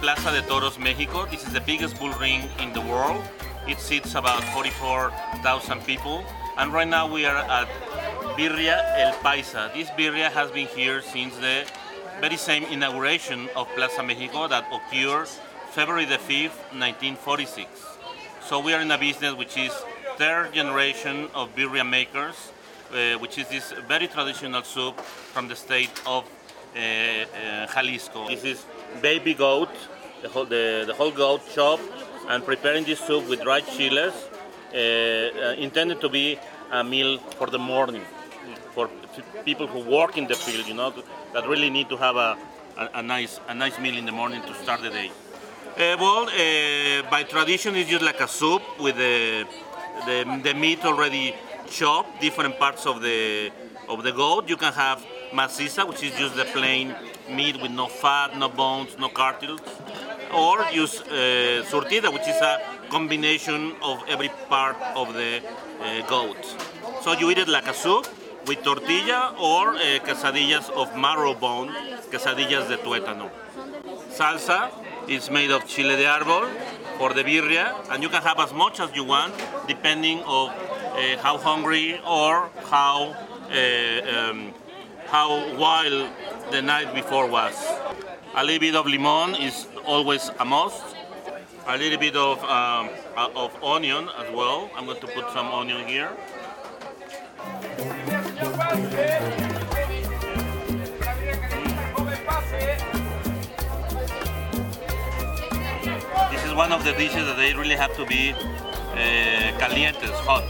Plaza de Toros, Mexico. This is the biggest bull ring in the world. It seats about 44,000 people. And right now we are at Birria El Paisa. This birria has been here since the very same inauguration of Plaza Mexico that occurred February the 5th, 1946. So we are in a business which is third generation of birria makers, uh, which is this very traditional soup from the state of uh, uh, Jalisco. This is baby goat, the whole, the, the whole goat chopped and preparing this soup with dried chiles, uh, uh, intended to be a meal for the morning for people who work in the field, you know, that really need to have a, a, a nice a nice meal in the morning to start the day. Uh, well, uh, by tradition, it's just like a soup with the, the, the meat already chopped, different parts of the of the goat. You can have maciza, which is just the plain meat with no fat, no bones, no cartilage, or use uh, surtida, which is a combination of every part of the uh, goat. So you eat it like a soup with tortilla or uh, quesadillas of marrow bone, quesadillas de tuétano. Salsa is made of chile de árbol for the birria, and you can have as much as you want, depending of uh, how hungry or how uh, um, how wild the night before was. A little bit of limon is always a must. A little bit of um, uh, of onion as well. I'm going to put some onion here. This is one of the dishes that they really have to be uh, calientes, hot.